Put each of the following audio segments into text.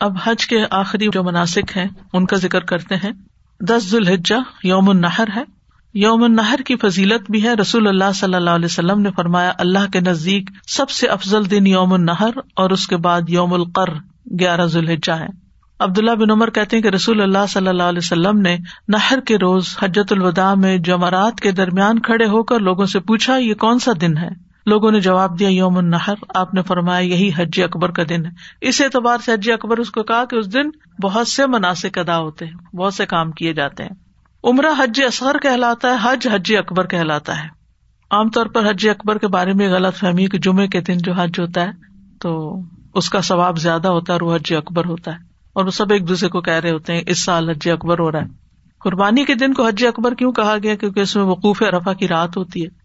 اب حج کے آخری جو مناسب ہیں، ان کا ذکر کرتے ہیں۔ دس ذوالحجہ یوم النحر ہے۔ یوم النحر کی فضیلت بھی ہے۔ رسول اللہ صلی اللہ علیہ وسلم نے فرمایا، اللہ کے نزدیک سب سے افضل دن یوم النحر اور اس کے بعد یوم القر، گیارہ ذوالحجہ ہے عبداللہ بن عمر کہتے ہیں کہ رسول اللہ صلی اللہ علیہ وسلم نے نہر کے روز حجت الوداع میں جمعرات کے درمیان کھڑے ہو کر لوگوں سے پوچھا، یہ کون سا دن ہے؟ لوگوں نے جواب دیا، یوم النحر، آپ نے فرمایا یہی حج اکبر کا دن ہے۔ اس اعتبار سے حج اکبر اس کو کہا کہ اس دن بہت سے مناسب ادا ہوتے ہیں، بہت سے کام کیے جاتے ہیں۔ عمرہ حج اصغر کہلاتا ہے، حج حج اکبر کہلاتا ہے۔ عام طور پر حج اکبر کے بارے میں غلط فہمی کہ جمعے کے دن جو حج ہوتا ہے تو اس کا ثواب زیادہ ہوتا ہے اور وہ حج اکبر ہوتا ہے۔ اور وہ سب ایک دوسرے کو کہہ رہے ہوتے ہیں، اس سال حج اکبر ہو رہا ہے۔ قربانی کے دن کو حج اکبر کیوں کہا گیا؟ کیونکہ اس میں وقوف رفا کی رات ہوتی ہے۔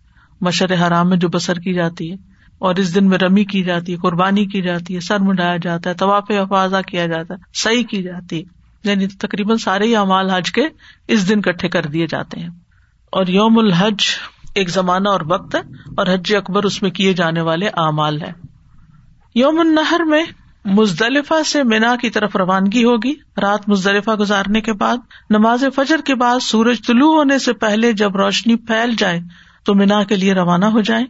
مشر حرام میں جو بسر کی جاتی ہے اور اس دن میں رمی کی جاتی ہے، قربانی کی جاتی ہے، سر منڈایا جاتا ہے، طواف افاظہ کیا جاتا ہے صحیح کی جاتی ہے۔ یعنی تقریباً سارے ہی امال حج کے اس دن کٹھے کر دیے جاتے ہیں۔ اور یوم الحج ایک زمانہ اور وقت ہے اور حج اکبر اس میں کیے جانے والے اعمال ہے یوم النہر میں مزدلفہ سے مینا کی طرف روانگی ہوگی۔ رات مزدلفہ گزارنے کے بعد، نماز فجر کے بعد سورج طلوع ہونے سے پہلے جب روشنی پھیل جائے تو مینا کے لیے روانہ ہو جائیں۔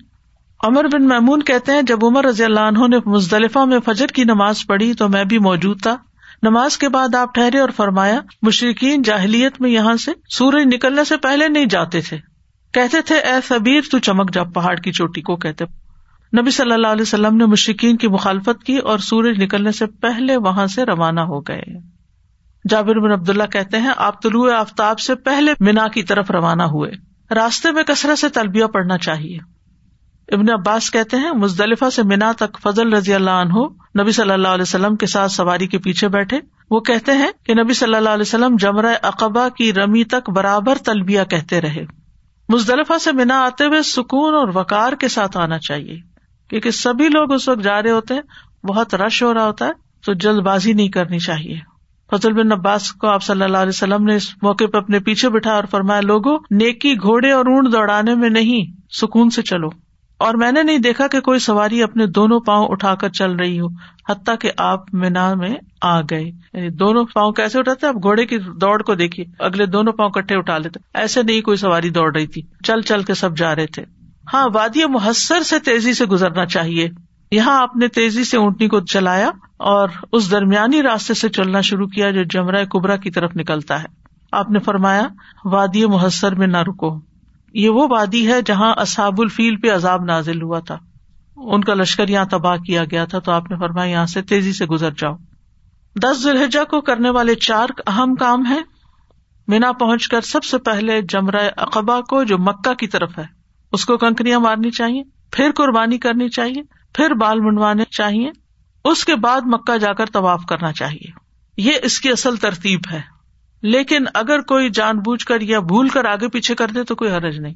امر بن محمون کہتے ہیں، جب عمر رضی اللہ عنہ نے مزدلفہ میں فجر کی نماز پڑھی تو میں بھی موجود تھا۔ نماز کے بعد آپ ٹھہرے اور فرمایا مشرقین جاہلیت میں یہاں سے سورج نکلنے سے پہلے نہیں جاتے تھے۔ کہتے تھے، اے سبیر تو چمک جا پہاڑ کی چوٹی کو کہتے۔ نبی صلی اللہ علیہ وسلم نے مشرقین کی مخالفت کی اور سورج نکلنے سے پہلے وہاں سے روانہ ہو گئے۔ جابر بن عبداللہ کہتے ہیں، آپ طلوع آفتاب سے پہلے مینا کی طرف روانہ ہوئے۔ راستے میں کثرت سے تلبیہ پڑنا چاہیے۔ ابن عباس کہتے ہیں، مزدلفہ سے مینا تک فضل رضی اللہ عنہ نبی صلی اللہ علیہ وسلم کے ساتھ سواری کے پیچھے بیٹھے۔ وہ کہتے ہیں کہ نبی صلی اللہ علیہ وسلم جمرہ اقبا کی رمی تک برابر تلبیہ کہتے رہے۔ مزدلفہ سے مینا آتے ہوئے سکون اور وقار کے ساتھ آنا چاہیے۔ کیونکہ سبھی لوگ اس وقت جا رہے ہوتے ہیں، بہت رش ہو رہا ہوتا ہے، تو جلد بازی نہیں کرنی چاہیے۔ فضل بن عباس کو آپ صلی اللہ علیہ وسلم نے اس موقع پہ اپنے پیچھے بٹھا اور فرمایا لوگوں نیکی گھوڑے اور اونٹ دوڑانے میں نہیں، سکون سے چلو۔ اور میں نے نہیں دیکھا کہ کوئی سواری اپنے دونوں پاؤں اٹھا کر چل رہی ہو، حتیٰ کہ آپ مینا میں آ گئے۔ یعنی دونوں پاؤں کیسے اٹھاتے آپ گھوڑے کی دوڑ کو دیکھیے، اگلے دونوں پاؤں کٹھے اٹھا لیتے۔ ایسے نہیں کوئی سواری دوڑ رہی تھی۔ چل چل کے سب جا رہے تھے۔ ہاں وادی محسر سے تیزی سے گزرنا چاہیے۔ یہاں آپ نے تیزی سے اونٹنی کو چلایا اور اس درمیانی راستے سے چلنا شروع کیا جو جمرہ کبرا کی طرف نکلتا ہے۔ آپ نے فرمایا، وادی محسر میں نہ رکو۔ یہ وہ وادی ہے جہاں اصاب الفیل پہ عذاب نازل ہوا تھا۔ ان کا لشکر یہاں تباہ کیا گیا تھا تو آپ نے فرمایا، یہاں سے تیزی سے گزر جاؤ۔ دس ذوالحجہ کو کرنے والے چار اہم کام ہے مینا پہنچ کر سب سے پہلے جمرہ اقبا کو جو مکہ کی طرف ہے، اس کو کنکریاں مارنی چاہیے، پھر قربانی کرنی چاہیے۔ پھر بال منڈوانے چاہیے، اس کے بعد مکہ جا کر طواف کرنا چاہیے۔ یہ اس کی اصل ترتیب ہے۔ لیکن اگر کوئی جان بوجھ کر یا بھول کر آگے پیچھے کر دے تو کوئی حرج نہیں۔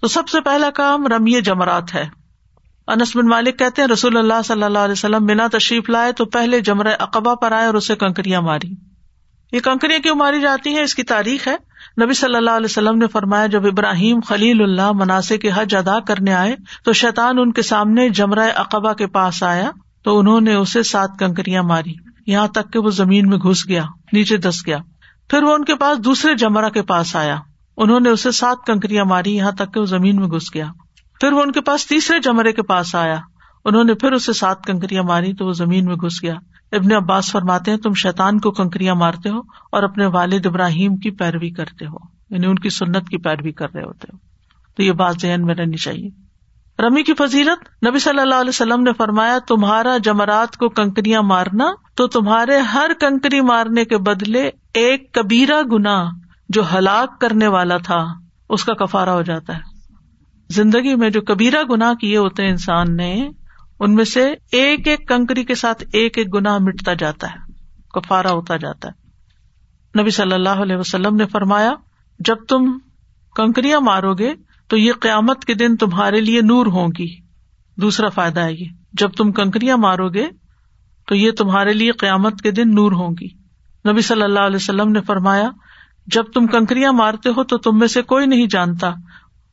تو سب سے پہلا کام رمی جمرات ہے۔ انس بن مالک کہتے ہیں، رسول اللہ صلی اللہ علیہ وسلم بنا تشریف لائے تو پہلے جمر اقبا پر آئے اور اسے کنکریاں ماری۔ یہ کنکریاں کیوں ماری جاتی ہیں؟ اس کی تاریخ ہے۔ نبی صلی اللہ علیہ وسلم نے فرمایا، جب ابراہیم خلیل اللہ مناسب کے حج ادا کرنے آئے، تو شیطان ان کے سامنے جمرہ اقبا کے پاس آیا، تو انہوں نے اسے سات کنکریاں ماری۔ یہاں تک کہ وہ زمین میں گھس گیا، نیچے دس گیا۔ پھر وہ ان کے پاس دوسرے جمرہ کے پاس آیا۔ انہوں نے اسے سات کنکریاں ماری، یہاں تک کہ وہ زمین میں گھس گیا۔ پھر وہ ان کے پاس تیسرے جمرے کے پاس آیا۔ انہوں نے پھر اسے سات کنکریاں ماری، تو وہ زمین میں گھس گیا۔ ابن عباس فرماتے ہیں، تم شیتان کو کنکریاں مارتے ہو اور اپنے والد ابراہیم کی پیروی کرتے ہو یعنی ان کی سنت کی پیروی کر رہے ہوتے ہو۔ تو یہ بات ذہن میں رہنی چاہیے۔ رمی کی فضیلت، نبی صلی اللہ علیہ وسلم نے فرمایا، تمہارا جمرات کو کنکریاں مارنا تو تمہارے ہر کنکری مارنے کے بدلے ایک کبیرا گنا جو ہلاک کرنے والا تھا، اس کا کفارا ہو جاتا ہے۔ زندگی میں جو کبیرا گنا کیے ہوتے ہیں انسان نے ان میں سے ایک ایک کنکری کے ساتھ ایک ایک گنا مٹتا جاتا ہے کفارا ہوتا جاتا ہے۔ نبی صلی اللہ علیہ وسلم نے فرمایا، جب تم کنکریاں مارو گے تو یہ قیامت کے دن تمہارے لیے نور ہوں گی۔ دوسرا فائدہ ہے یہ، جب تم کنکریاں مارو گے تو یہ تمہارے لیے قیامت کے دن نور ہوں گی۔ نبی صلی اللہ علیہ وسلم نے فرمایا، جب تم کنکریاں مارتے ہو تو تم میں سے کوئی نہیں جانتا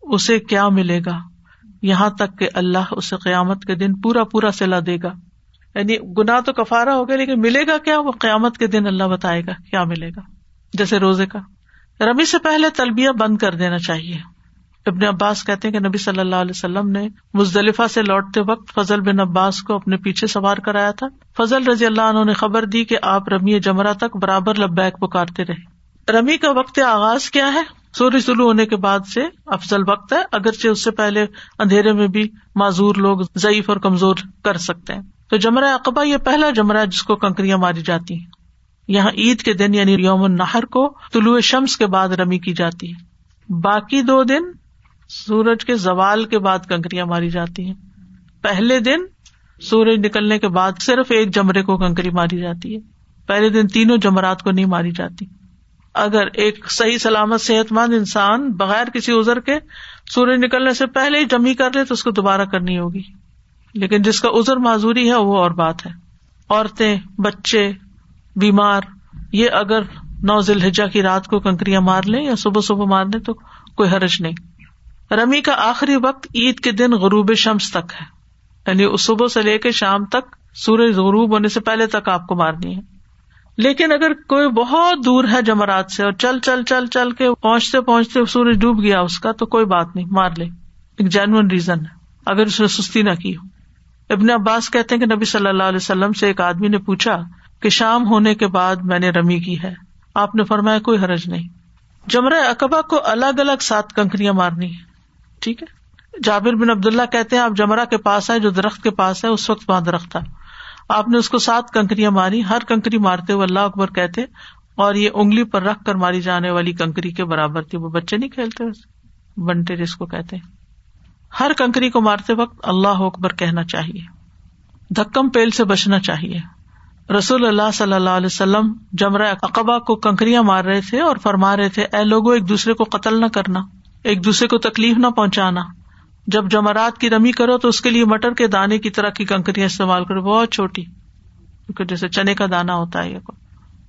اسے کیا ملے گا۔ یہاں تک کہ اللہ اسے قیامت کے دن پورا پورا سلا دے گا۔ یعنی گنا تو کفارا ہو گیا لیکن ملے گا کیا؟ وہ قیامت کے دن اللہ بتائے گا کیا ملے گا۔ جیسے روزے کا۔ رمی سے پہلے تلبیہ بند کر دینا چاہیے۔ ابن عباس کہتے ہیں کہ نبی صلی اللہ علیہ وسلم نے مزدلفہ سے لوٹتے وقت فضل بن عباس کو اپنے پیچھے سوار کرایا تھا۔ فضل رضی اللہ عنہ نے خبر دی کہ آپ رمی جمرہ تک برابر لبیک پکارتے رہے۔ رمی کا وقت آغاز کیا ہے؟ سورج طلوع ہونے کے بعد سے افضل وقت ہے، اگرچہ اس سے پہلے اندھیرے میں بھی معذور لوگ ضعیف اور کمزور کر سکتے ہیں۔ تو جمرہ اقبا یہ پہلا جمرہ جس کو کنکریاں ماری جاتی ہیں۔ یہاں عید کے دن یعنی یوم النہر کو طلوع شمس کے بعد رمی کی جاتی ہے۔ باقی دو دن سورج کے زوال کے بعد کنکریاں ماری جاتی ہیں۔ پہلے دن سورج نکلنے کے بعد صرف ایک جمرے کو کنکری ماری جاتی ہے۔ پہلے دن تینوں جمرات کو نہیں ماری جاتی۔ اگر ایک صحیح سلامت صحت مند انسان بغیر کسی ازر کے سورج نکلنے سے پہلے ہی جمی کر لے تو اس کو دوبارہ کرنی ہوگی۔ لیکن جس کا ازر معذوری ہے، وہ اور بات ہے۔ عورتیں، بچے، بیمار، یہ اگر نو ذلحجہ کی رات کو کنکریاں مار لیں یا صبح صبح مار لیں تو کوئی حرج نہیں۔ رمی کا آخری وقت عید کے دن غروب شمس تک ہے۔ یعنی اس صبح سے لے کے شام تک سورج غروب ہونے سے پہلے تک آپ کو مارنی ہے۔ لیکن اگر کوئی بہت دور ہے جمرات سے اور چل چل چل چل کے پہنچتے پہنچتے سورج ڈوب گیا اس کا، تو کوئی بات نہیں، مار لے۔ ایک جینوئن ریزن ہے۔ اگر اس نے سستی نہ کی ہو۔ ابن عباس کہتے ہیں کہ نبی صلی اللہ علیہ وسلم سے ایک آدمی نے پوچھا کہ شام ہونے کے بعد میں نے رمی کی ہے۔ آپ نے فرمایا کوئی حرج نہیں۔ جمرہ اقبا کو الگ الگ سات کنکریاں مارنی ہے ٹھیک ہے؟ جابر بن عبد اللہ کہتے ہیں آپ جمرہ کے پاس آئے، جو درخت کے پاس ہے، اس وقت وہاں درخت تھا۔ آپ نے اس کو سات کنکریاں ماری، ہر کنکری مارتے ہوئے اللہ اکبر کہتے، اور یہ انگلی پر رکھ کر ماری جانے والی کنکری کے برابر تھی، وہ بچے نہیں کھیلتے بنٹے جس کو کہتے۔ ہر کنکری کو مارتے وقت اللہ اکبر کہنا چاہیے، دھکم پیل سے بچنا چاہیے۔ رسول اللہ صلی اللہ علیہ وسلم جمرہ اقبا کو کنکریاں مار رہے تھے اور فرما رہے تھے، اے لوگوں ایک دوسرے کو قتل نہ کرنا، ایک دوسرے کو تکلیف نہ پہنچانا۔ جب جمرات کی رمی کرو تو اس کے لیے مٹر کے دانے کی طرح کی کنکریاں استعمال کرو، بہت چھوٹی۔ کیونکہ جیسے چنے کا دانا ہوتا ہے یہ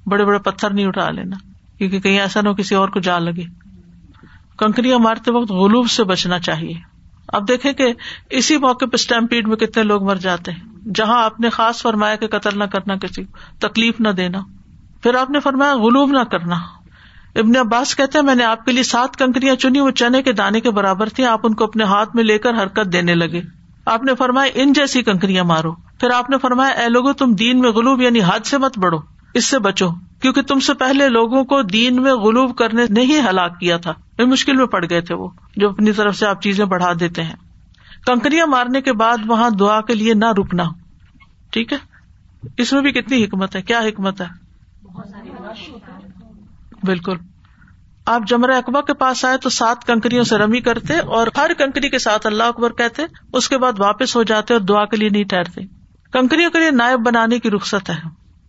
بڑے بڑے پتھر نہیں اٹھا لینا، کیونکہ کہیں ایسا نہ ہو کسی اور کو جا لگے۔ کنکریاں مارتے وقت غلوب سے بچنا چاہیے۔ اب دیکھے کہ اسی موقع پہ اسٹمپیڈ میں کتنے لوگ مر جاتے ہیں۔ جہاں آپ نے خاص فرمایا کہ قتل نہ کرنا کسی تکلیف نہ دینا۔ پھر آپ نے فرمایا غلوب نہ کرنا۔ ابن عباس کہتے ہیں، میں نے آپ کے لیے سات کنکریاں چنی، وہ چنے کے دانے کے برابر تھی آپ ان کو اپنے ہاتھ میں لے کر حرکت دینے لگے۔ آپ نے فرمایا، ان جیسی کنکریاں مارو۔ پھر آپ نے فرمایا، اے لوگوں تم دین میں غلوب یعنی ہاتھ سے مت بڑھو، اس سے بچو، کیونکہ تم سے پہلے لوگوں کو دین میں غلوب کرنے نہیں ہلاک کیا تھا۔ مشکل میں پڑ گئے تھے وہ، جو اپنی طرف سے آپ چیزیں بڑھا دیتے ہیں۔ کنکریاں مارنے کے بعد وہاں دعا کے لیے نہ رکنا۔ ٹھیک ہے؟ اس میں بھی کتنی حکمت ہے؟ کیا حکمت ہے؟ بالکل۔ آپ جمرہ اکبا کے پاس آئے تو سات کنکریوں سے رمی کرتے اور ہر کنکری کے ساتھ اللہ اکبر کہتے، اس کے بعد واپس ہو جاتے اور دعا کے لیے نہیں ٹھہرتے۔ کنکریوں کے لیے نائب بنانے کی رخصت ہے۔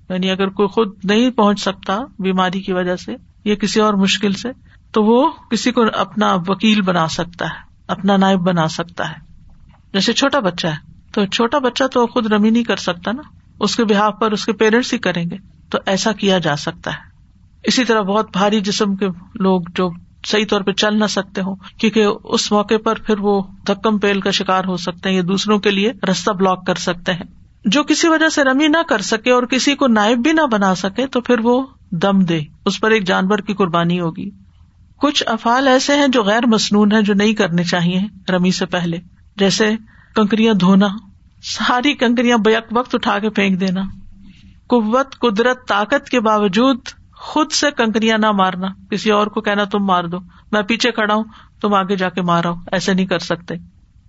یعنی اگر کوئی خود نہیں پہنچ سکتا بیماری کی وجہ سے یا کسی اور مشکل سے، تو وہ کسی کو اپنا وکیل بنا سکتا ہے، اپنا نائب بنا سکتا ہے۔ جیسے چھوٹا بچہ ہے، تو چھوٹا بچہ تو خود رمی نہیں کر سکتا نا۔ اس کے بحاف پر اس کے پیرنٹس ہی کریں گے۔ تو ایسا کیا جا سکتا ہے۔ اسی طرح بہت بھاری جسم کے لوگ جو صحیح طور پہ چل نہ سکتے ہوں، کیونکہ اس موقع پر پھر وہ دھکم پیل کا شکار ہو سکتے ہیں یا دوسروں کے لیے رستہ بلاک کر سکتے ہیں۔ جو کسی وجہ سے رمی نہ کر سکے اور کسی کو نائب بھی نہ بنا سکے، تو پھر وہ دم دے۔ اس پر ایک جانور کی قربانی ہوگی۔ کچھ افعال ایسے ہیں جو غیر مصنون ہے جو نہیں کرنے چاہیے رمی سے پہلے۔ جیسے کنکریاں دھونا، ساری کنکریاں بیک وقت اٹھا کے پھینک دینا۔ قوت، قدرت، طاقت کے باوجود خود سے کنکریاں نہ مارنا، کسی اور کو کہنا تم مار دو، میں پیچھے کھڑا ہوں، تم آگے جا کے مارا ایسے نہیں کر سکتے۔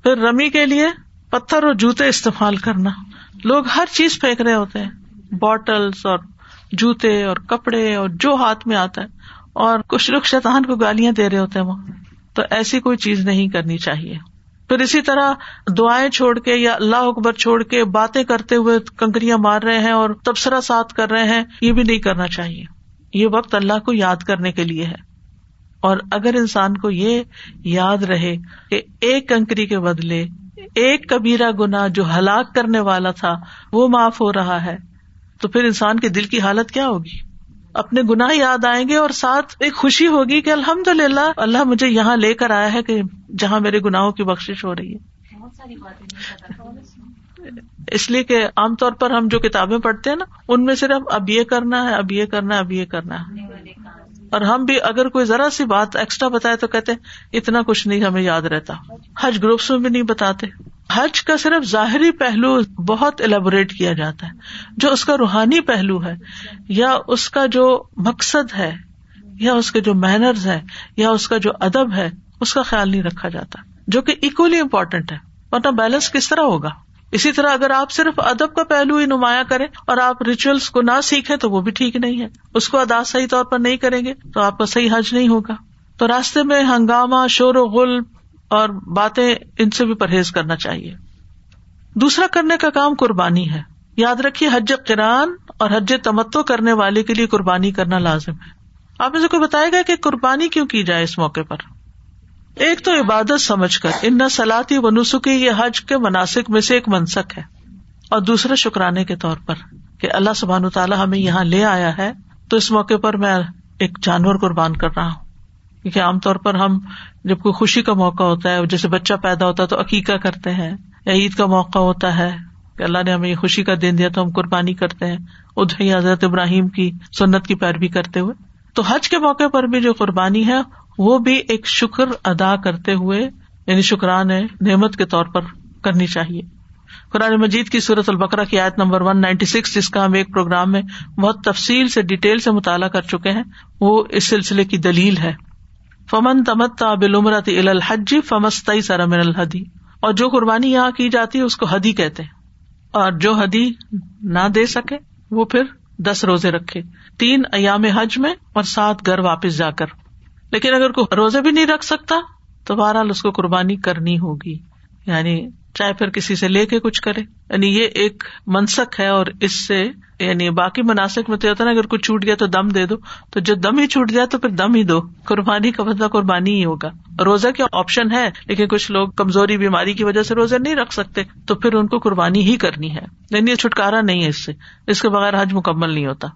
پھر رمی کے لیے پتھر اور جوتے استعمال کرنا۔ لوگ ہر چیز پھینک رہے ہوتے ہیں بوٹلس اور جوتے اور کپڑے اور جو ہاتھ میں آتا ہے۔ اور کچھ لوگ شیطان کو گالیاں دے رہے ہوتے ہیں وہاں تو ایسی کوئی چیز نہیں کرنی چاہیے۔ پھر اسی طرح دعائیں چھوڑ کے یا اللہ اکبر چھوڑ کے باتیں کرتے ہوئے کنکریاں مار رہے ہیں اور تبصرہ ساتھ کر رہے ہیں، یہ بھی نہیں کرنا چاہیے۔ یہ وقت اللہ کو یاد کرنے کے لیے ہے۔ اور اگر انسان کو یہ یاد رہے کہ ایک کنکری کے بدلے ایک کبیرا گنا جو ہلاک کرنے والا تھا وہ معاف ہو رہا ہے، تو پھر انسان کے دل کی حالت کیا ہوگی؟ اپنے گناہ یاد آئیں گے اور ساتھ ایک خوشی ہوگی کہ الحمد للہ اللہ مجھے یہاں لے کر آیا ہے کہ جہاں میرے گناہوں کی بخش ہو رہی ہے۔ اس لیے کہ عام طور پر ہم جو کتابیں پڑھتے ہیں نا، ان میں صرف اب یہ کرنا ہے، اب یہ کرنا ہے، اب یہ کرنا ہے۔ اور ہم بھی اگر کوئی ذرا سی بات ایکسٹرا بتائے تو کہتے اتنا کچھ نہیں ہمیں یاد رہتا۔ حج گروپس میں بھی نہیں بتاتے۔ حج کا صرف ظاہری پہلو بہت ایلیبوریٹ کیا جاتا ہے۔ جو اس کا روحانی پہلو ہے، یا اس کا جو مقصد ہے، یا اس کے جو مینرز ہے، یا اس کا جو ادب ہے، اس کا خیال نہیں رکھا جاتا۔ جو کہ اکولی امپورٹینٹ ہے۔ ورنہ بیلنس کس طرح ہوگا؟ اسی طرح اگر آپ صرف ادب کا پہلو ہی نمایاں کریں اور آپ ریچولس کو نہ سیکھیں تو وہ بھی ٹھیک نہیں ہے۔ اس کو ادا صحیح طور پر نہیں کریں گے تو آپ کا صحیح حج نہیں ہوگا۔ تو راستے میں ہنگامہ، شور و غل اور باتیں ان سے بھی پرہیز کرنا چاہیے۔ دوسرا کرنے کا کام قربانی ہے۔ یاد رکھیے حج کران اور حج تمتو کرنے والے کے لیے قربانی کرنا لازم ہے۔ آپ نے کوئی بتائے گا کہ قربانی کیوں کی جائے اس موقع پر؟ ایک تو عبادت سمجھ کر، ان سلاتی و نسخی یہ حج کے مناسب میں سے ایک منسک ہے۔ اور دوسرے شکرانے کے طور پر کہ اللہ سبحان تعالیٰ ہمیں یہاں لے آیا ہے، تو اس موقع پر میں ایک جانور قربان کر رہا ہوں۔ کیونکہ عام طور پر ہم جب کوئی خوشی کا موقع ہوتا ہے، جیسے بچہ پیدا ہوتا ہے تو عقیقہ کرتے ہیں، یا عید کا موقع ہوتا ہے کہ اللہ نے ہمیں یہ خوشی کا دن دیا تو ہم قربانی کرتے ہیں۔ ادھر حضرت ابراہیم کی سنت کی پیروی کرتے ہوئے۔ تو حج کے موقع پر بھی جو قربانی ہے وہ بھی ایک شکر ادا کرتے ہوئے یعنی شکران نعمت کے طور پر کرنی چاہیے۔ قرآن مجید کی صورت البکرا کی آیت نمبر ون نائنٹی سکس جس کا ہم ایک پروگرام میں بہت تفصیل سے ڈیٹیل سے مطالعہ کر چکے ہیں، وہ اس سلسلے کی دلیل ہے۔ فمن تمت بلومرت الحجی فمست سرمن الحدی اور جو قربانی یہاں کی جاتی ہے، اس کو حدی کہتے ہیں۔ اور جو حدی نہ دے سکے، وہ پھر دس روزے رکھے۔ تین ایام حج میں اور سات گھر واپس جا کر۔ لیکن اگر کوئی روزے بھی نہیں رکھ سکتا، تو بہرحال اس کو قربانی کرنی ہوگی۔ یعنی چاہے پھر کسی سے لے کے کچھ کرے۔ یعنی یہ ایک منسک ہے اور اس سے یعنی باقی مناسب میں تو ہوتا نا، اگر کچھ چھوٹ گیا تو دم دے دو۔ تو جو دم ہی چھوٹ جائے تو پھر دم ہی دو۔ قربانی کا بدلا قربانی ہی ہوگا۔ روزہ کیا آپشن ہے، لیکن کچھ لوگ کمزوری، بیماری کی وجہ سے روزے نہیں رکھ سکتے۔ تو پھر ان کو قربانی ہی کرنی ہے۔ یعنی یہ چھٹکارا نہیں ہے اس سے۔ اس کے بغیر حج مکمل نہیں ہوتا۔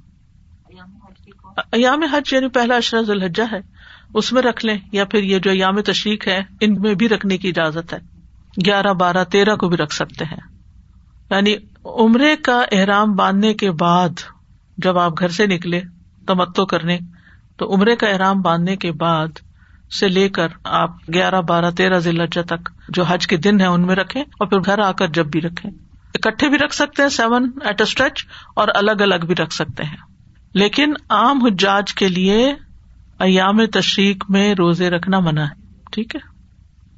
ایام حج یعنی پہلا اشرف الحجہ ہے۔ اس میں رکھ لیں، یا پھر یہ جو ایام تشریق ہے، ان میں بھی رکھنے کی اجازت ہے۔ گیارہ، بارہ، تیرہ کو بھی رکھ سکتے ہیں۔ یعنی عمرے کا احرام باندھنے کے بعد جب آپ گھر سے نکلے تمتو کرنے، تو عمرے کا احرام باندھنے کے بعد سے لے کر آپ گیارہ، بارہ، تیرہ ضلع تک جو حج کے دن ہے ان میں رکھے اور پھر گھر آ کر جب بھی رکھے اکٹھے بھی رکھ سکتے ہیں سیون ایٹ اسٹریچ اور الگ الگ بھی رکھ سکتے ہیں۔ لیکن عام حجاج کے لیے ایام تشریق میں روزے رکھنا منع ہے ٹھیک ہے؟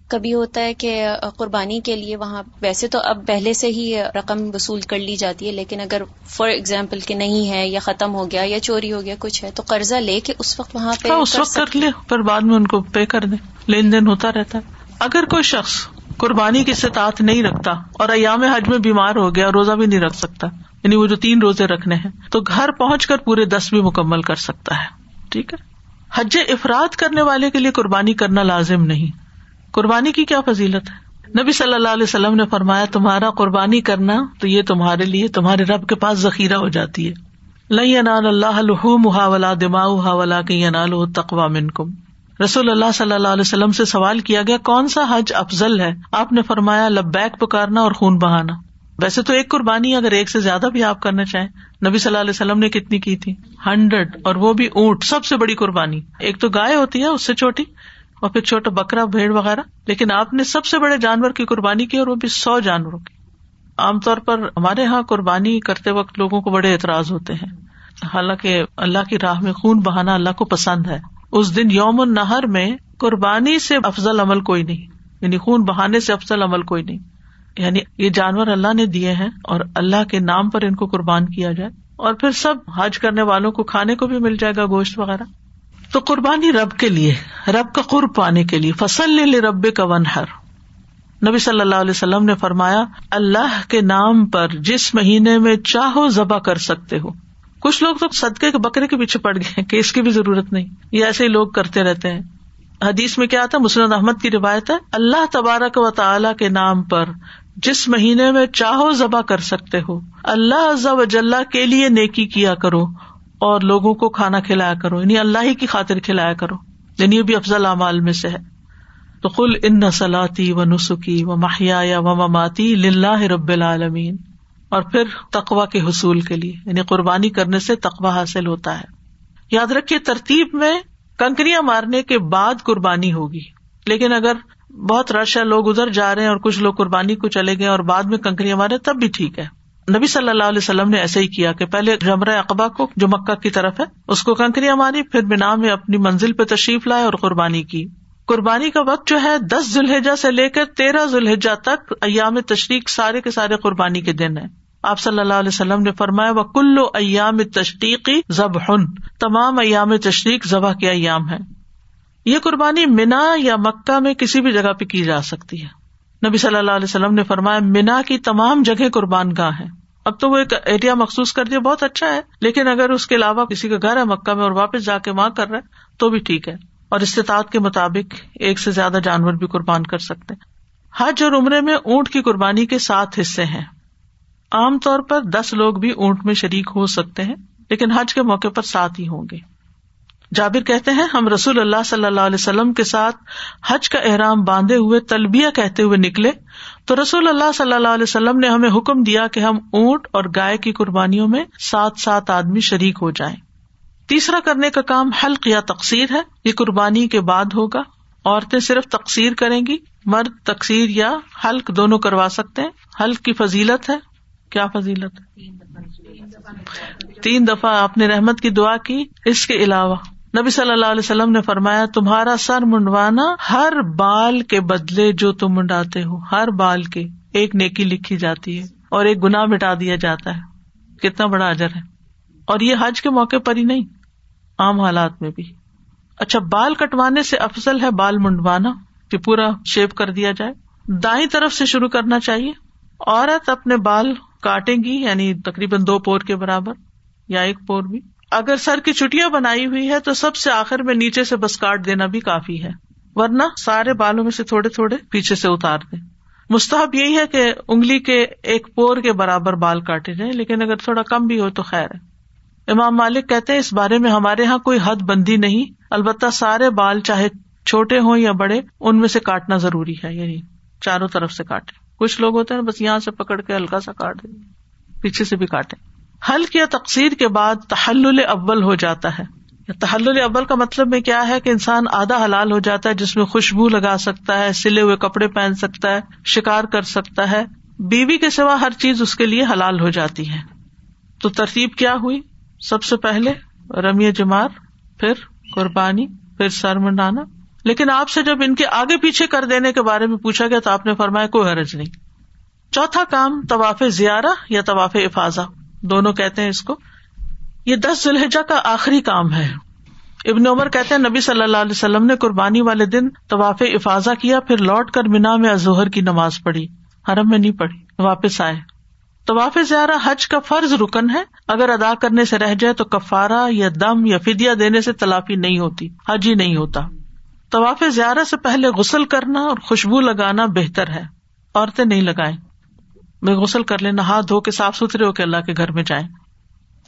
کبھی ہوتا ہے کہ قربانی کے لیے وہاں ویسے تو اب پہلے سے ہی رقم وصول کر لی جاتی ہے لیکن اگر فار ایگزامپل کہ نہیں ہے یا ختم ہو گیا یا چوری ہو گیا کچھ ہے تو قرضہ لے کے اس وقت وہاں پہ ہاں، اس وقت کر لے پھر بعد میں ان کو پے کر دیں۔ لین دین ہوتا رہتا ہے۔ اگر کوئی شخص قربانی کی ستاط نہیں رکھتا اور ایام حج میں بیمار ہو گیا روزہ بھی نہیں رکھ سکتا یعنی وہ جو تین روزے رکھنے ہیں تو گھر پہنچ کر پورے دس بھی مکمل کر سکتا ہے ٹھیک ہے؟ حج افراد کرنے والے کے لیے قربانی کرنا لازم نہیں۔ قربانی کی کیا فضیلت ہے؟ نبی صلی اللہ علیہ وسلم نے فرمایا، تمہارا قربانی کرنا تو یہ تمہارے لیے، تمہارے رب کے پاس ذخیرہ ہو جاتی ہے۔ لئی انال اللہ محاولہ دماؤ ولا کی انال تقوا من کم رسول اللہ صلی اللہ علیہ وسلم سے سوال کیا گیا، کون سا حج افضل ہے؟ آپ نے فرمایا، لبیک پکارنا اور خون بہانا۔ ویسے تو ایک قربانی اگر ایک سے زیادہ بھی آپ کرنا چاہیں، نبی صلی اللہ علیہ وسلم نے کتنی کی تھی؟ ہنڈریڈ، اور وہ بھی اونٹ، سب سے بڑی قربانی۔ ایک تو گائے ہوتی ہے، اس سے چھوٹی، اور پھر چھوٹا بکرا، بھیڑ وغیرہ۔ لیکن آپ نے سب سے بڑے جانور کی قربانی کی، اور وہ بھی سو جانوروں کی۔ عام طور پر ہمارے یہاں قربانی کرتے وقت لوگوں کو بڑے اعتراض ہوتے ہیں۔ حالانکہ اللہ کی راہ میں خون بہانا اللہ کو پسند ہے۔ اس دن یوم النہر میں قربانی سے افضل عمل کوئی نہیں یعنی خون بہانے سے افضل عمل کوئی نہیں۔ یعنی یہ جانور اللہ نے دیے ہیں اور اللہ کے نام پر ان کو قربان کیا جائے اور پھر سب حج کرنے والوں کو کھانے کو بھی مل جائے گا گوشت وغیرہ۔ تو قربانی رب کے لیے، رب کا قرب پانے کے لیے، فصل لے رب کا ون ہر نبی صلی اللہ علیہ وسلم نے فرمایا، اللہ کے نام پر جس مہینے میں چاہو ذبح کر سکتے ہو۔ کچھ لوگ تو صدقے کے بکرے کے پیچھے پڑ گئے کہ اس کی بھی ضرورت نہیں۔ یہ ایسے ہی لوگ کرتے رہتے ہیں۔ حدیث میں کیا تھا مسرد احمد کی روایت ہے، اللہ تبارک و تعالی کے نام پر جس مہینے میں چاہو ذبح کر سکتے ہو۔ اللہ وجل کے لیے نیکی کیا کرو اور لوگوں کو کھانا کھلایا کرو۔ یعنی اللہ ہی کی خاطر کھلایا کرو۔ یعنی یہ بھی افضل اعمال میں سے ہے۔ تو کل ان سلاتی و نسخی و محیا و مماتی رب العالمین۔ اور پھر تقوا کے حصول کے لیے۔ یعنی قربانی کرنے سے تقوا حاصل ہوتا ہے۔ یاد رکھیے ترتیب میں کنکریاں مارنے کے بعد قربانی ہوگی۔ لیکن اگر بہت رش ہے، لوگ ادھر جا رہے ہیں اور کچھ لوگ قربانی کو چلے گئے اور بعد میں کنکریاں مارے، تب بھی ٹھیک ہے۔ نبی صلی اللہ علیہ وسلم نے ایسا ہی کیا کہ پہلے جمرہ اقبا کو، جو مکہ کی طرف ہے، اس کو کنکریاں ماری، پھر بنا میں اپنی منزل پہ تشریف لائے اور قربانی کی۔ قربانی کا وقت جو ہے، دس ذوالحجہ سے لے کر تیرہ ذوالحجہ تک ایام تشریق سارے کے سارے قربانی کے دن ہے آپ صلی اللہ علیہ وسلم نے فرمایا وہ کلو ایام تشریقی ضب تمام ایام تشریق ذبح کے ایام ہے یہ قربانی مینا یا مکہ میں کسی بھی جگہ پہ کی جا سکتی ہے۔ نبی صلی اللہ علیہ وسلم نے فرمایا، مینا کی تمام جگہ قربان گاہ ہے اب تو وہ ایک ایریا مخصوص کر دیا، بہت اچھا ہے، لیکن اگر اس کے علاوہ کسی کا گھر ہے مکہ میں اور واپس جا کے وہاں کر رہا ہے، تو بھی ٹھیک ہے۔ اور استطاعت کے مطابق ایک سے زیادہ جانور بھی قربان کر سکتے حج اور عمرے میں اونٹ کی قربانی کے سات حصے ہیں۔ عام طور پر دس لوگ بھی اونٹ میں شریک ہو سکتے ہیں، لیکن حج کے موقع پر سات ہی ہوں گے۔ جابر کہتے ہیں، ہم رسول اللہ صلی اللہ علیہ وسلم کے ساتھ حج کا احرام باندھے ہوئے تلبیہ کہتے ہوئے نکلے۔ تو رسول اللہ صلی اللہ علیہ وسلم نے ہمیں حکم دیا کہ ہم اونٹ اور گائے کی قربانیوں میں سات سات آدمی شریک ہو جائیں۔ تیسرا کرنے کا کام حلق یا تقسیر ہے۔ یہ قربانی کے بعد ہوگا۔ عورتیں صرف تقسیر کریں گی۔ مرد تقسیر یا حلق دونوں کروا سکتے ہیں۔ حلق کی فضیلت ہے۔ کیا فضیلت ہے؟ تین دفعہ آپ نے رحمت کی دعا کی۔ اس کے علاوہ نبی صلی اللہ علیہ وسلم نے فرمایا، تمہارا سر منڈوانا ہر بال کے بدلے جو تم منڈاتے ہو، ہر بال کے۔ ایک نیکی لکھی جاتی ہے اور ایک گنا مٹا دیا جاتا ہے۔ کتنا بڑا اجر ہے۔ اور یہ حج کے موقع پر ہی نہیں، عام حالات میں بھی۔ اچھا بال کٹوانے سے افضل ہے بال منڈوانا کہ پورا شیپ کر دیا جائے؟ دائیں طرف سے شروع کرنا چاہیے۔ عورت اپنے بال کاٹیں گی یعنی تقریباً دو پور کے برابر یا ایک پور بھی۔ اگر سر کی چٹیاں بنائی ہوئی ہے تو سب سے آخر میں نیچے سے بس کاٹ دینا بھی کافی ہے۔ ورنہ سارے بالوں میں سے تھوڑے تھوڑے پیچھے سے اتار دیں۔ مستحب یہی ہے کہ انگلی کے ایک پور کے برابر بال کاٹے جائیں، لیکن اگر تھوڑا کم بھی ہو تو خیر ہے۔ امام مالک کہتے ہیں، اس بارے میں ہمارے یہاں کوئی حد بندی نہیں۔ البتہ سارے بال چاہے چھوٹے ہوں یا بڑے، ان میں سے کاٹنا ضروری ہے یعنی چاروں طرف سے کاٹے کچھ لوگ ہوتے ہیں، بس یہاں سے پکڑ کے ہلکا سا کاٹ دیں، پیچھے سے بھی کاٹے حلق یا تقسیر کے بعد تحل اول ہو جاتا ہے۔ تحل اول کا مطلب میں کیا ہے کہ انسان آدھا حلال ہو جاتا ہے، جس میں خوشبو لگا سکتا ہے، سلے ہوئے کپڑے پہن سکتا ہے، شکار کر سکتا ہے۔ بیوی کے سوا ہر چیز اس کے لیے حلال ہو جاتی ہے۔ تو ترتیب کیا ہوئی؟ سب سے پہلے رمی جمار، پھر قربانی، پھر سر منڈانا۔ لیکن آپ سے جب ان کے آگے پیچھے کر دینے کے بارے میں پوچھا گیا تو آپ نے فرمایا، کوئی حرج نہیں۔ چوتھا کام طواف زیارہ یا طواف افاظہ دونوں کہتے ہیں اس کو، یہ دس ذوالحجہ کا آخری کام ہے۔ ابن عمر کہتے ہیں، نبی صلی اللہ علیہ وسلم نے قربانی والے دن طواف افاظہ کیا، پھر لوٹ کر مینا میں ازہر کی نماز پڑھی، حرم میں نہیں پڑھی، واپس آئے۔ طواف زیارہ حج کا فرض رکن ہے، اگر ادا کرنے سے رہ جائے تو کفارا یا دم یا فدیا دینے سے تلافی نہیں ہوتی، حج ہی نہیں ہوتا۔ طواف زیارہ سے پہلے غسل کرنا اور خوشبو لگانا بہتر ہے، عورتیں نہیں لگائیں۔ میں غسل کر لیں نہا دھو کے صاف ستھرے ہو کے اللہ کے گھر میں جائیں۔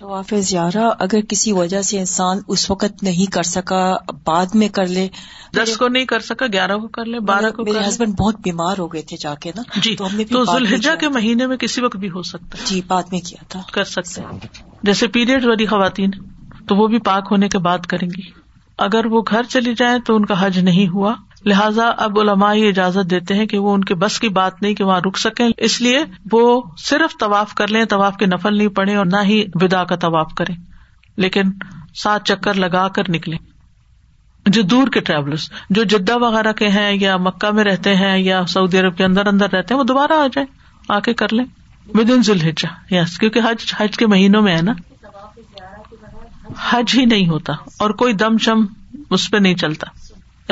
طواف زیارہ اگر کسی وجہ سے انسان اس وقت نہیں کر سکا بعد میں کر لے۔ دس کو نہیں کر سکا گیارہ کو کر لے بارہ کو میرے ہسبینڈ بہت بیمار ہو گئے تھے جا کے نا جی تو ہم نے تو ذوالحجہ کے مہینے میں کسی وقت بھی ہو سکتا۔ جی بعد میں کیا تھا۔ کر سکتے جیسے پیریڈ والی خواتین تو وہ بھی پاک ہونے کے بعد کریں گی۔ اگر وہ گھر چلی جائیں تو ان کا حج نہیں ہوا۔ لہٰذا اب علماء یہ اجازت دیتے ہیں کہ وہ ان کے بس کی بات نہیں کہ وہاں رک سکیں۔ اس لیے وہ صرف طواف کر لیں، طواف کے نفل نہیں پڑے اور نہ ہی ودا کا طواف کریں۔ لیکن سات چکر لگا کر نکلے جو دور کے ٹریولرس جو جدہ وغیرہ کے ہیں یا مکہ میں رہتے ہیں یا سعودی عرب کے اندر اندر رہتے ہیں، وہ دوبارہ آ جائیں، آ کے کر لیں۔ ود ان ذوالحجہ یس کیونکہ حج حج کے مہینوں میں ہے نا۔ حج ہی نہیں ہوتا اور کوئی دم شم اس پہ نہیں چلتا۔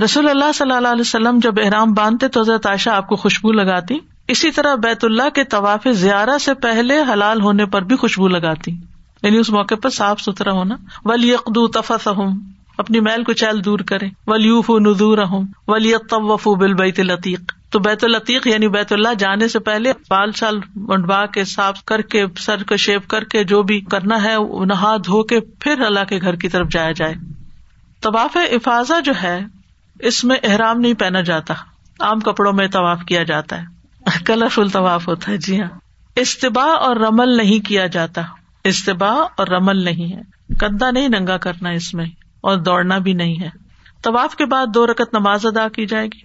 رسول اللہ صلی اللہ علیہ وسلم جب احرام باندھتے تو حضرت عائشہ آپ کو خوشبو لگاتی۔ اسی طرح بیت اللہ کے طواف زیارہ سے پہلے حلال ہونے پر بھی خوشبو لگاتی۔ یعنی اس موقع پر صاف ستھرا ہونا۔ ولی اقدو تفس اپنی میل کو چیل دور کرے ولیوف ندور ہوں ولی طوف بل بیت العتیق تو بیت العتیق یعنی بیت اللہ جانے سے پہلے بال شال منڈوا کے، صاف کر کے، سر کو شیپ کر کے جو بھی کرنا ہے، نہا دھو کے پھر اللہ کے گھر کی طرف جایا جائے۔ طواف افاظہ جو ہے اس میں احرام نہیں پہنا جاتا۔ عام کپڑوں میں طواف کیا جاتا ہے۔ کلرفل طواف ہوتا ہے جی ہاں۔ استباع اور رمل نہیں کیا جاتا۔ استباع اور رمل نہیں ہے۔ کدا نہیں ننگا کرنا اس میں، اور دوڑنا بھی نہیں ہے۔ طواف کے بعد دو رکت نماز ادا کی جائے گی۔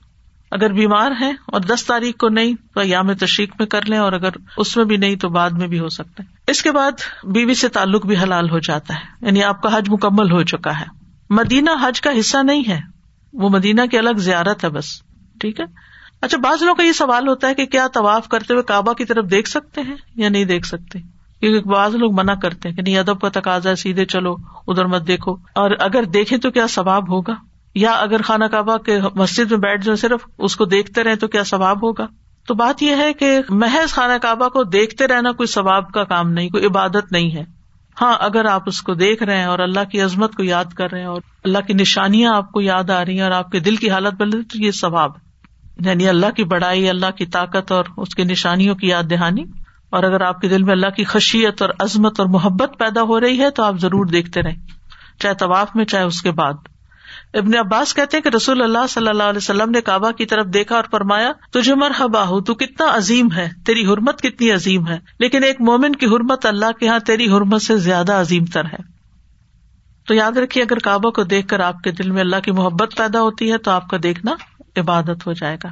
اگر بیمار ہے اور دس تاریخ کو نہیں، تو یام تشریق میں کر لیں، اور اگر اس میں بھی نہیں، تو بعد میں بھی ہو سکتا ہے۔ اس کے بعد بیوی سے تعلق بھی حلال ہو جاتا ہے۔ یعنی آپ کا حج مکمل ہو چکا ہے۔ مدینہ حج کا حصہ نہیں ہے۔ وہ مدینہ کی الگ زیارت ہے بس، ٹھیک ہے؟ اچھا بعض لوگوں کا یہ سوال ہوتا ہے کہ کیا طواف کرتے ہوئے کعبہ کی طرف دیکھ سکتے ہیں یا نہیں دیکھ سکتے؟ کیونکہ بعض لوگ منع کرتے ہیں کہ نہیں، ادب کا تقاضا سیدھے چلو، ادھر مت دیکھو۔ اور اگر دیکھے تو کیا ثواب ہوگا؟ یا اگر خانہ کعبہ کے مسجد میں بیٹھ جائیں صرف اس کو دیکھتے رہے تو کیا ثواب ہوگا؟ تو بات یہ ہے کہ محض خانہ کعبہ کو دیکھتے رہنا کوئی ثواب کا کام نہیں، کوئی عبادت نہیں ہے۔ ہاں اگر آپ اس کو دیکھ رہے ہیں اور اللہ کی عظمت کو یاد کر رہے ہیں اور اللہ کی نشانیاں آپ کو یاد آ رہی ہیں اور آپ کے دل کی حالت بدل رہی تو یہ ثواب یعنی اللہ کی بڑائی، اللہ کی طاقت اور اس کی نشانیوں کی یاد دہانی۔ اور اگر آپ کے دل میں اللہ کی خشیت اور عظمت اور محبت پیدا ہو رہی ہے، تو آپ ضرور دیکھتے رہیں، چاہے طواف میں، چاہے اس کے بعد۔ ابن عباس کہتے کہ رسول اللہ صلی اللہ علیہ وسلم نے کعبہ کی طرف دیکھا اور فرمایا، تجھے مرحبا ہو، تو کتنا عظیم ہے، تیری حرمت کتنی عظیم ہے، لیکن ایک مومن کی حرمت اللہ کے یہاں تیری حرمت سے زیادہ عظیم تر ہے۔ تو یاد رکھیے، اگر کعبہ کو دیکھ کر آپ کے دل میں اللہ کی محبت پیدا ہوتی ہے، تو آپ کا دیکھنا عبادت ہو جائے گا۔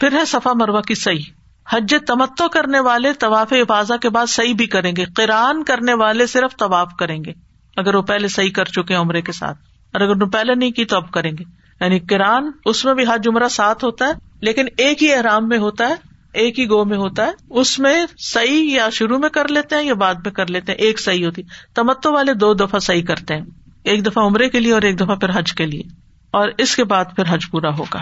پھر ہے صفا مروا کی صحیح۔ حج تمتو کرنے والے طواف افاظہ کے بعد صحیح بھی کریں گے۔ قرآن کرنے والے صرف طواف کریں گے، اگر وہ پہلے صحیح کر چکے عمرے کے ساتھ۔ اور اگر پہلے نہیں کی تو اب کریں گے۔ یعنی کران اس میں بھی حج عمرہ ساتھ ہوتا ہے، لیکن ایک ہی احرام میں ہوتا ہے، ایک ہی گو میں ہوتا ہے۔ اس میں صحیح یا شروع میں کر لیتے ہیں یا بعد میں کر لیتے ہیں، ایک صحیح ہوتی۔ تمتو والے دو دفعہ صحیح کرتے ہیں، ایک دفعہ عمرے کے لیے اور ایک دفعہ پھر حج کے لیے۔ اور اس کے بعد پھر حج پورا ہوگا۔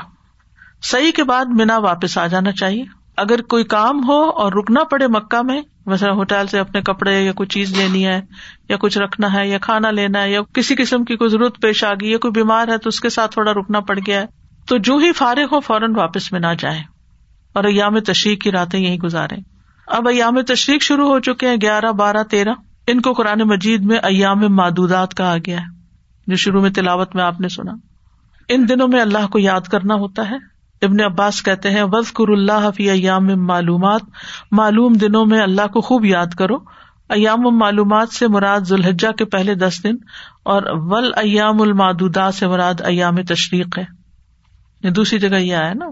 صحیح کے بعد مینا واپس آ جانا چاہیے۔ اگر کوئی کام ہو اور رکنا پڑے مکہ میں، مثلا ہوٹل سے اپنے کپڑے یا کوئی چیز لینی ہے، یا کچھ رکھنا ہے، یا کھانا لینا ہے، یا کسی قسم کی کوئی ضرورت پیش آ گئی، یا کوئی بیمار ہے تو اس کے ساتھ تھوڑا رکنا پڑ گیا ہے، تو جو ہی فارغ ہو فوراً واپس میں نہ جائیں۔ اور ایام تشریق کی راتیں یہی گزارے اب ایام تشریق شروع ہو چکے ہیں، گیارہ، بارہ، تیرہ۔ ان کو قرآن مجید میں ایام معدودات کہا گیا ہے، جو شروع میں تلاوت میں آپ نے سنا۔ ان دنوں میں اللہ کو یاد کرنا ہوتا ہے۔ ابن عباس کہتے ہیں وز کر اللہ فی ایام معلومات۔ معلوم دنوں میں اللہ کو خوب یاد کرو۔ ایام معلومات سے مراد ذوالحجہ کے پہلے دس دن اور ول ایام المادودات سے مراد ایام تشریق ہے۔ دوسری جگہ یہ آیا نا۔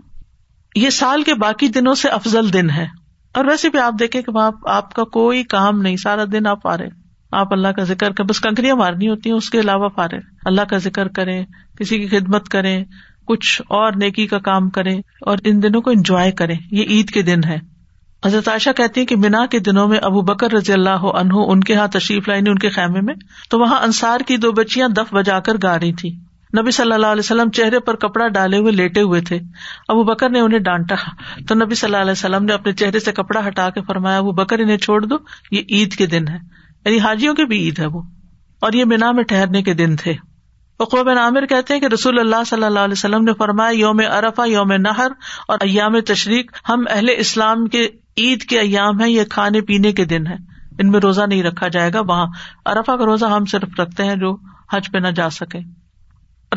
یہ سال کے باقی دنوں سے افضل دن ہے۔ اور ویسے بھی آپ دیکھیں کہ وہاں آپ کا کوئی کام نہیں، سارا دن آپ آ رہے آپ اللہ کا ذکر کر بس کنکریاں مارنی ہوتی ہیں، اس کے علاوہ فارے اللہ کا ذکر کریں، کسی کی خدمت کریں کچھ اور نیکی کا کام کرے اور ان دنوں کو انجوائے کرے یہ عید کے دن ہے حضرت عائشہ کہتی ہے کہ مینا کے دنوں میں ابو بکر رضی اللہ عنہ ان کے یہاں تشریف لائنی ان کے خیمے میں۔ تو وہاں انصار کی دو بچیاں دف بجا کر گا رہی تھی نبی صلی اللہ علیہ وسلم چہرے پر کپڑا ڈالے ہوئے، لیٹے ہوئے تھے۔ ابو بکر نے انہیں ڈانٹا۔ تو نبی صلی اللہ علیہ وسلم نے اپنے چہرے سے کپڑا ہٹا کے فرمایا، ابو بکر، انہیں چھوڑ دو، یہ عید کے دن ہے یعنی حاجیوں کی بھی عید ہے وہ۔ اور یہ مینا میں ٹھہرنے کے دن تھے۔ بن عامر کہتے ہیں کہ رسول اللہ صلی اللہ علیہ وسلم نے فرمایا، یوم ارفا یوم نہر اور ایام تشریق، ہم اہل اسلام کے عید کے ایام ہے یہ کھانے پینے کے دن ہے ان میں روزہ نہیں رکھا جائے گا، وہاں ارفا کا روزہ ہم صرف رکھتے ہیں جو حج پہ نہ جا سکے۔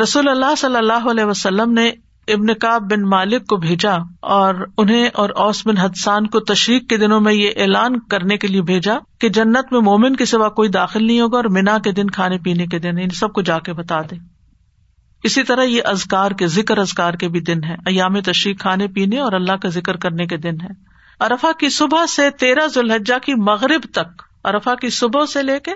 رسول اللہ صلی اللہ علیہ وسلم نے ابن کاب بن مالک کو بھیجا اور انہیں اور اوس بن حدسان کو تشریق کے دنوں میں یہ اعلان کرنے کے لیے بھیجا کہ جنت میں مومن کے سوا کوئی داخل نہیں ہوگا اور مینا کے دن کھانے پینے کے دن ان سب کو جا کے بتا دے۔ اسی طرح یہ ازکار کے ذکر ازکار کے بھی دن ہے ایام تشریق کھانے پینے اور اللہ کا ذکر کرنے کے دن ہے ارفا کی صبح سے تیرہ ذوالحجہ کی مغرب تک ارفا کی صبح سے لے کے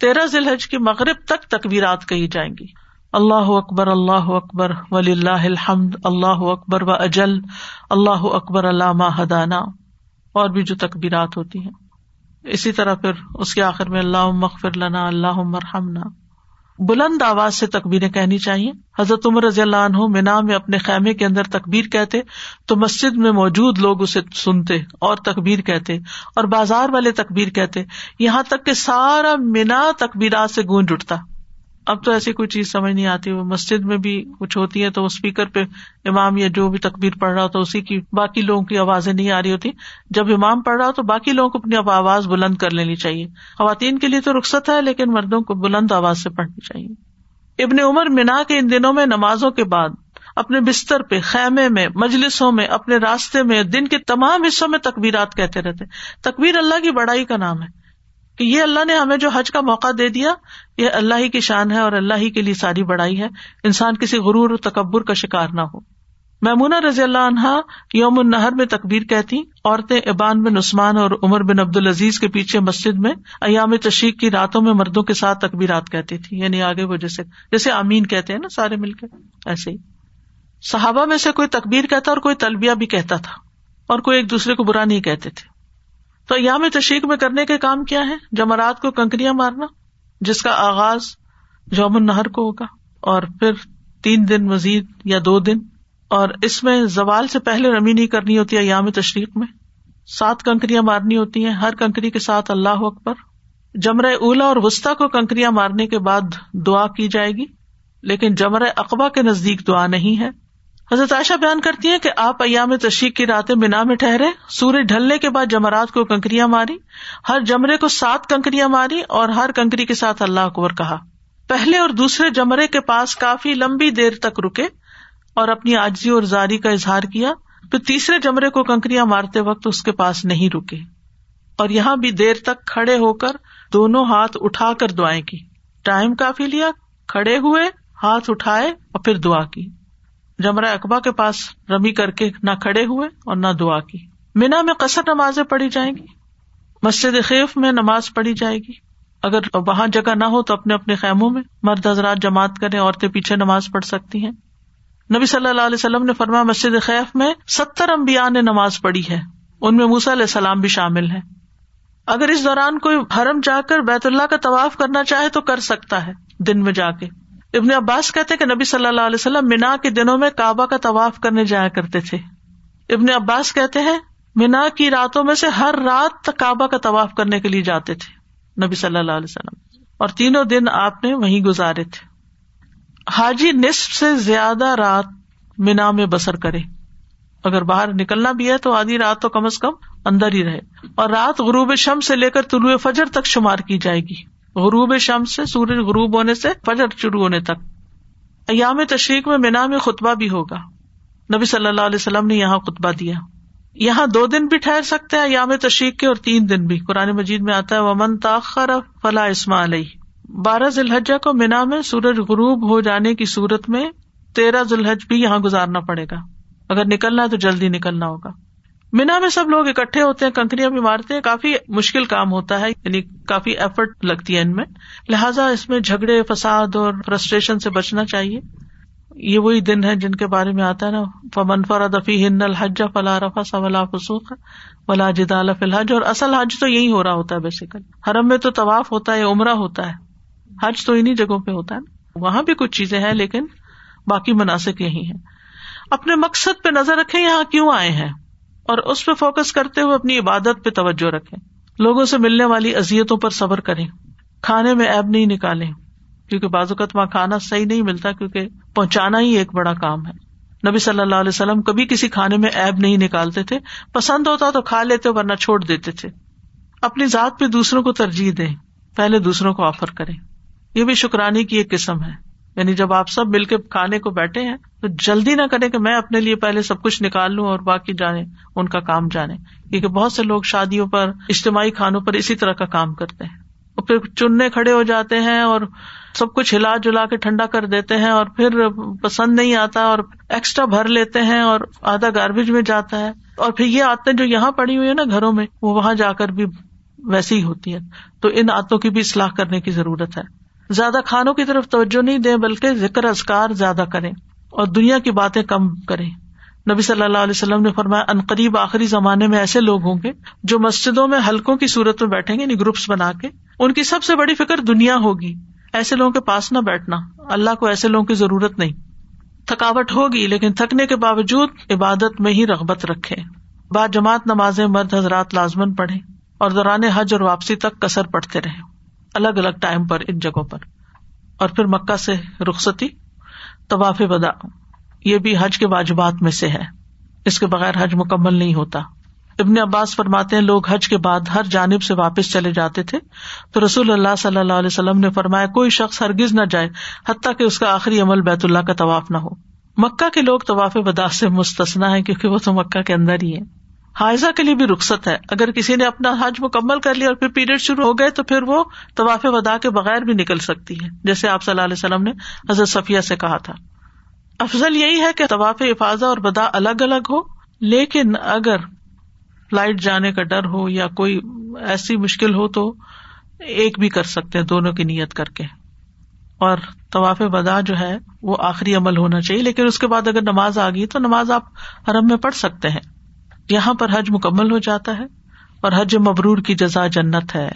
تیرہ ذوالحج کی مغرب تک تقبیرات کہی جائیں گی۔ اللہ اکبر اللہ اکبر ولی اللہ الحمد، اللہ اکبر و اجل، اللہ اکبر اللہ ہدانا، اور بھی جو تقبیرات ہوتی ہیں۔ اسی طرح پھر اس کے آخر میں اللہ مغفر لنا اللہ مرحمنا بلند آواز سے تقبیریں کہنی چاہیے۔ حضرت عمر رضی اللہ عنہ مینا میں اپنے خیمے کے اندر تقبیر کہتے، تو مسجد میں موجود لوگ اسے سنتے اور تقبیر کہتے اور بازار والے تقبیر کہتے۔ یہاں تک کہ سارا مینا تقبیرات سے گونج اٹھتا۔ اب تو ایسی کوئی چیز سمجھ نہیں آتی، وہ مسجد میں بھی کچھ ہوتی ہے تو اسپیکر پہ امام یا جو بھی تقبیر پڑھ رہا ہوتا اسی کی باقی لوگوں کی آوازیں نہیں آ رہی ہوتی۔ جب امام پڑھ رہا ہو تو باقی لوگوں کو اپنی آواز بلند کر لینی چاہیے۔ خواتین کے لیے تو رخصت ہے، لیکن مردوں کو بلند آواز سے پڑھنی چاہیے۔ ابن عمر مینا کے ان دنوں میں نمازوں کے بعد اپنے بستر پہ، خیمے میں، مجلسوں میں، اپنے راستے میں، دن کے تمام حصوں میں تقبیرات کہتے رہتے۔ تقبیر اللہ کی بڑائی کا نام ہے۔ کہ یہ اللہ نے ہمیں جو حج کا موقع دے دیا، یہ اللہ ہی کی شان ہے اور اللہ ہی کے لیے ساری بڑائی ہے۔ انسان کسی غرور تکبر کا شکار نہ ہو۔ میمونہ رضی اللہ عنہا یوم النہر میں تقبیر کہتی، عورتیں ابان بن عثمان اور عمر بن عبد العزیز کے پیچھے مسجد میں ایام تشریق کی راتوں میں مردوں کے ساتھ تقبیرات کہتی تھی یعنی آگے وہ جیسے جیسے امین کہتے ہیں نا سارے مل کے، ایسے ہی۔ صحابہ میں سے کوئی تقبیر کہتا اور کوئی تلبیہ بھی کہتا تھا اور کوئی ایک دوسرے کو برا نہیں کہتے تھے۔ تو ایام تشریق میں کرنے کے کام کیا ہے؟ جمعرات کو کنکریاں مارنا، جس کا آغاز یوم النہر کو ہوگا، اور پھر تین دن مزید یا دو دن، اور اس میں زوال سے پہلے رمی نہیں کرنی ہوتی ہے یام تشریق میں۔ سات کنکریاں مارنی ہوتی ہیں، ہر کنکری کے ساتھ اللہ اکبر۔ جمر اولا اور وسطی کو کنکریاں مارنے کے بعد دعا کی جائے گی، لیکن جمر اقبا کے نزدیک دعا نہیں ہے۔ حضرت عائشہ بیان کرتی ہیں کہ آپ ایام تشریق کی راتیں مینا میں ٹھہرے، سورج ڈھلنے کے بعد جمرات کو کنکریاں ماری، ہر جمرے کو سات کنکریاں ماری اور ہر کنکری کے ساتھ اللہ اکبر کہا۔ پہلے اور دوسرے جمرے کے پاس کافی لمبی دیر تک رکے اور اپنی آجزی اور زاری کا اظہار کیا، پھر تیسرے جمرے کو کنکریاں مارتے وقت اس کے پاس نہیں رکے۔ اور یہاں بھی دیر تک کھڑے ہو کر دونوں ہاتھ اٹھا کر دعائیں کی۔ ٹائم کافی لیا، کھڑے ہوئے، ہاتھ اٹھائے اور پھر دعا کی۔ جمرہ اقبا کے پاس رمی کر کے نہ کھڑے ہوئے اور نہ دعا کی۔ مینا میں کثر نمازیں پڑھی جائیں گی۔ مسجد خیف میں نماز پڑھی جائے گی۔ اگر وہاں جگہ نہ ہو تو اپنے اپنے خیموں میں مرد حضرات جماعت کریں، عورتیں پیچھے نماز پڑھ سکتی ہیں۔ نبی صلی اللہ علیہ وسلم نے فرما مسجد خیف میں ستر امبیا نے نماز پڑھی ہے۔ ان میں موسا علیہ السلام بھی شامل ہے اگر اس دوران کوئی حرم جا کر بیت اللہ کا طواف کرنا چاہے تو کر سکتا ہے، دن میں جا کے۔ ابن عباس کہتے کہ نبی صلی اللہ علیہ وسلم مینا کے دنوں میں کعبہ کا طواف کرنے جایا کرتے تھے۔ ابن عباس کہتے ہیں مینا کی راتوں میں سے ہر رات کعبہ کا طواف کرنے کے لیے جاتے تھے نبی صلی اللہ علیہ وسلم۔ اور تینوں دن آپ نے وہیں گزارے تھے۔ حاجی نصف سے زیادہ رات مینا میں بسر کرے۔ اگر باہر نکلنا بھی ہے تو آدھی رات تو کم از کم اندر ہی رہے۔ اور رات غروب شم سے لے کر طلوع فجر تک شمار کی جائے گی۔ غروب شم سے، سورج غروب ہونے سے فجر شروع ہونے تک۔ ایام تشریق میں مینا میں خطبہ بھی ہوگا۔ نبی صلی اللہ علیہ وسلم نے یہاں خطبہ دیا۔ یہاں دو دن بھی ٹھہر سکتے ہیں ایام تشریق کے اور تین دن بھی۔ قرآن مجید میں آتا ہے، ومن تاخر فلاح اسما علیہ بارہ ذوالحجہ کو مینا میں سورج غروب ہو جانے کی صورت میں تیرہ ذوالحج بھی یہاں گزارنا پڑے گا۔ اگر نکلنا ہے تو جلدی نکلنا ہوگا۔ مینا میں سب لوگ اکٹھے ہوتے ہیں، کنکریاں بھی مارتے ہیں، کافی مشکل کام ہوتا ہے یعنی کافی ایفرٹ لگتی ہے ان میں۔ لہٰذا اس میں جھگڑے، فساد اور فرسٹریشن سے بچنا چاہیے۔ یہ وہی دن ہے جن کے بارے میں آتا ہے نا، فمن دفی ہن الحج فلا رفا سلا فسوخ ولا جدال فی الحج۔ اور اصل حج تو یہی ہو رہا ہوتا ہے بیسیکل حرم میں تو طواف ہوتا ہے، عمرہ ہوتا ہے۔ حج تو انہیں جگہوں پہ ہوتا ہے۔ نا وہاں بھی کچھ چیزیں ہیں، لیکن باقی مناسب یہی ہے اپنے مقصد پہ نظر رکھے یہاں کیوں آئے ہیں؟ اور اس پہ فوکس کرتے ہوئے اپنی عبادت پہ توجہ رکھے لوگوں سے ملنے والی ازیتوں پر صبر کریں۔ کھانے میں ایب نہیں نکالے کیونکہ بعض اوقات وہاں کھانا صحیح نہیں ملتا کیونکہ پہنچانا ہی ایک بڑا کام ہے۔ نبی صلی اللہ علیہ وسلم کبھی کسی کھانے میں ایب نہیں نکالتے تھے۔ پسند ہوتا تو کھا لیتے ورنہ چھوڑ دیتے تھے۔ اپنی ذات پہ دوسروں کو ترجیح دیں۔ پہلے دوسروں کو آفر کریں۔ یہ بھی شکرانے کی ایک قسم ہے۔ یعنی جب آپ سب مل کے کھانے کو بیٹھے ہیں، تو جلدی نہ کرے کہ میں اپنے لیے پہلے سب کچھ نکال لوں اور باقی جانے، ان کا کام جانے۔ کیونکہ بہت سے لوگ شادیوں پر، اجتماعی کھانوں پر اسی طرح کا کام کرتے ہیں۔ اور پھر چننے کھڑے ہو جاتے ہیں اور سب کچھ ہلا جلا کے ٹھنڈا کر دیتے ہیں اور پھر پسند نہیں آتا اور ایکسٹرا بھر لیتے ہیں اور آدھا گاربیج میں جاتا ہے۔ اور پھر یہ آتے جو یہاں پڑی ہوئی ہے نا گھروں میں، وہ وہاں جا کر بھی ویسی ہی ہوتی ہے تو ان آتوں کی بھی اصلاح کرنے کی ضرورت ہے۔ زیادہ کھانوں کی طرف توجہ نہیں دیں بلکہ ذکر ازکار زیادہ کریں اور دنیا کی باتیں کم کریں۔ نبی صلی اللہ علیہ وسلم نے فرمایا، ان قریب آخری زمانے میں ایسے لوگ ہوں گے جو مسجدوں میں حلقوں کی صورت میں بیٹھیں گے یعنی گروپس بنا کے۔ ان کی سب سے بڑی فکر دنیا ہوگی۔ ایسے لوگوں کے پاس نہ بیٹھنا۔ اللہ کو ایسے لوگوں کی ضرورت نہیں۔ تھکاوٹ ہوگی، لیکن تھکنے کے باوجود عبادت میں ہی رغبت رکھے بعد جماعت نمازیں مرد حضرات لازمن پڑھے اور دوران حج اور واپسی تک کثر پڑتے رہے الگ الگ ٹائم پر ان جگہوں پر۔ اور پھر مکہ سے رخصتی، طواف بدا یہ بھی حج کے واجبات میں سے ہے۔ اس کے بغیر حج مکمل نہیں ہوتا۔ ابن عباس فرماتے ہیں، لوگ حج کے بعد ہر جانب سے واپس چلے جاتے تھے۔ تو رسول اللہ صلی اللہ علیہ وسلم نے فرمایا، کوئی شخص ہرگز نہ جائے، حتیٰ کہ اس کا آخری عمل بیت اللہ کا طواف نہ ہو۔ مکہ کے لوگ طواف ودا سے مستثنا ہے کیونکہ وہ تو مکہ کے اندر ہی ہے حاضہ کے لیے بھی رخصت ہے۔ اگر کسی نے اپنا حج مکمل کر لیا اور پھر پیریڈ شروع ہو گئے تو پھر وہ طواف ودا کے بغیر بھی نکل سکتی ہے۔ جیسے آپ صلی اللہ علیہ وسلم نے حضرت صفیہ سے کہا تھا۔ افضل یہی ہے کہ طواف افاظہ اور بدا الگ الگ ہو، لیکن اگر فلائٹ جانے کا ڈر ہو یا کوئی ایسی مشکل ہو تو ایک بھی کر سکتے ہیں دونوں کی نیت کر کے۔ اور طواف بدا جو ہے وہ آخری عمل ہونا چاہیے، لیکن اس کے بعد اگر نماز آ گئی تو نماز آپ حرم میں پڑھ سکتے ہیں۔ یہاں پر حج مکمل ہو جاتا ہے اور حج مبرور کی جزا جنت ہے۔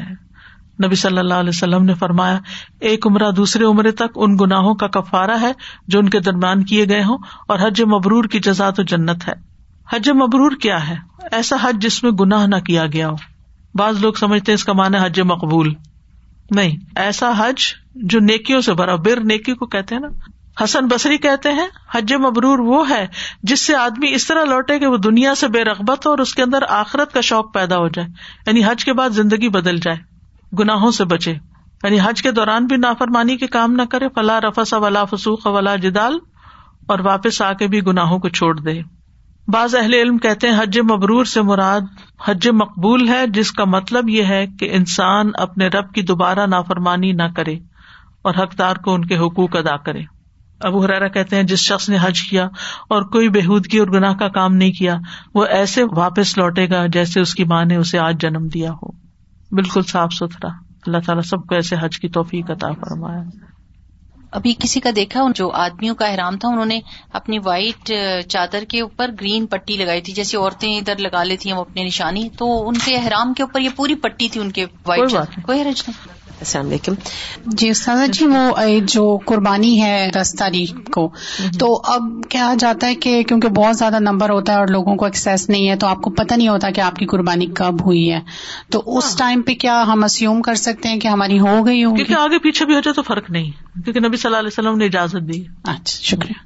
نبی صلی اللہ علیہ وسلم نے فرمایا، ایک عمرہ دوسرے عمرے تک ان گناہوں کا کفارا ہے جو ان کے درمیان کیے گئے ہوں، اور حج مبرور کی جزا تو جنت ہے۔ حج مبرور کیا ہے؟ ایسا حج جس میں گناہ نہ کیا گیا ہو۔ بعض لوگ سمجھتے ہیں اس کا مانا حج مقبول۔ نہیں، ایسا حج جو نیکیوں سے بھرا، بر نیکی کو کہتے ہیں نا۔ حسن بصری کہتے ہیں، حج مبرور وہ ہے جس سے آدمی اس طرح لوٹے کہ وہ دنیا سے بے رغبت ہو اور اس کے اندر آخرت کا شوق پیدا ہو جائے۔ یعنی حج کے بعد زندگی بدل جائے، گناہوں سے بچے۔ یعنی حج کے دوران بھی نافرمانی کے کام نہ کرے فلاح رفس ولا فسوخ ولا جدال اور واپس آ کے بھی گناہوں کو چھوڑ دے۔ بعض اہل علم کہتے ہیں، حج مبرور سے مراد حج مقبول ہے، جس کا مطلب یہ ہے کہ انسان اپنے رب کی دوبارہ نافرمانی نہ کرے اور حقدار کو ان کے حقوق ادا کرے۔ ابو حرارا کہتے ہیں جس شخص نے حج کیا اور کوئی بےحودگی اور گناہ کا کام نہیں کیا وہ ایسے واپس لوٹے گا جیسے اس کی ماں نے اسے آج جنم دیا ہو۔ بالکل صاف ستھرا۔ اللہ تعالیٰ سب کو ایسے حج کی توفیق عطا فرمایا ابھی کسی کا دیکھا جو آدمیوں کا احرام تھا انہوں نے اپنی وائٹ چادر کے اوپر گرین پٹی لگائی تھی جیسے عورتیں ادھر لگا لیتی ہیں وہ اپنی نشانی۔ تو ان کے احرام کے اوپر یہ پوری پٹی تھی ان کے وائٹ کوئی حرج نہیں۔ السلام علیکم۔ جی استاد جی وہ جو قربانی ہے دس تاریخ کو تو اب کیا جاتا ہے کہ کیونکہ بہت زیادہ نمبر ہوتا ہے اور لوگوں کو ایکسیس نہیں ہے تو آپ کو پتہ نہیں ہوتا کہ آپ کی قربانی کب ہوئی ہے۔ تو اس ٹائم پہ کیا ہم اسیوم کر سکتے ہیں کہ ہماری ہو گئی ہو کیونکہ آگے پیچھے بھی ہو جائے تو فرق نہیں کیونکہ نبی صلی اللہ علیہ وسلم نے اجازت دی۔ اچھا شکریہ۔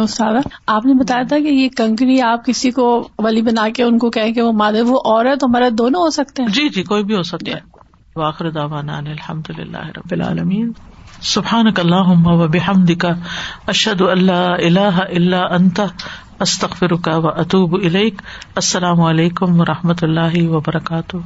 استاد آپ نے بتایا تھا کہ یہ کنکری آپ کسی کو ولی بنا کے ان کو کہ وہ مادر وہ عورت اور مرد دونوں ہو سکتے ہیں؟ جی جی کوئی بھی ہو سکتا ہے۔ واخر داوانا الحمد للہ رب العالمین. سبحان اللهم وبحمدك اشهد ان لا اله الا انت استغفرك واتوب اليك السلام علیکم و رحمۃ اللہ وبرکاتہ.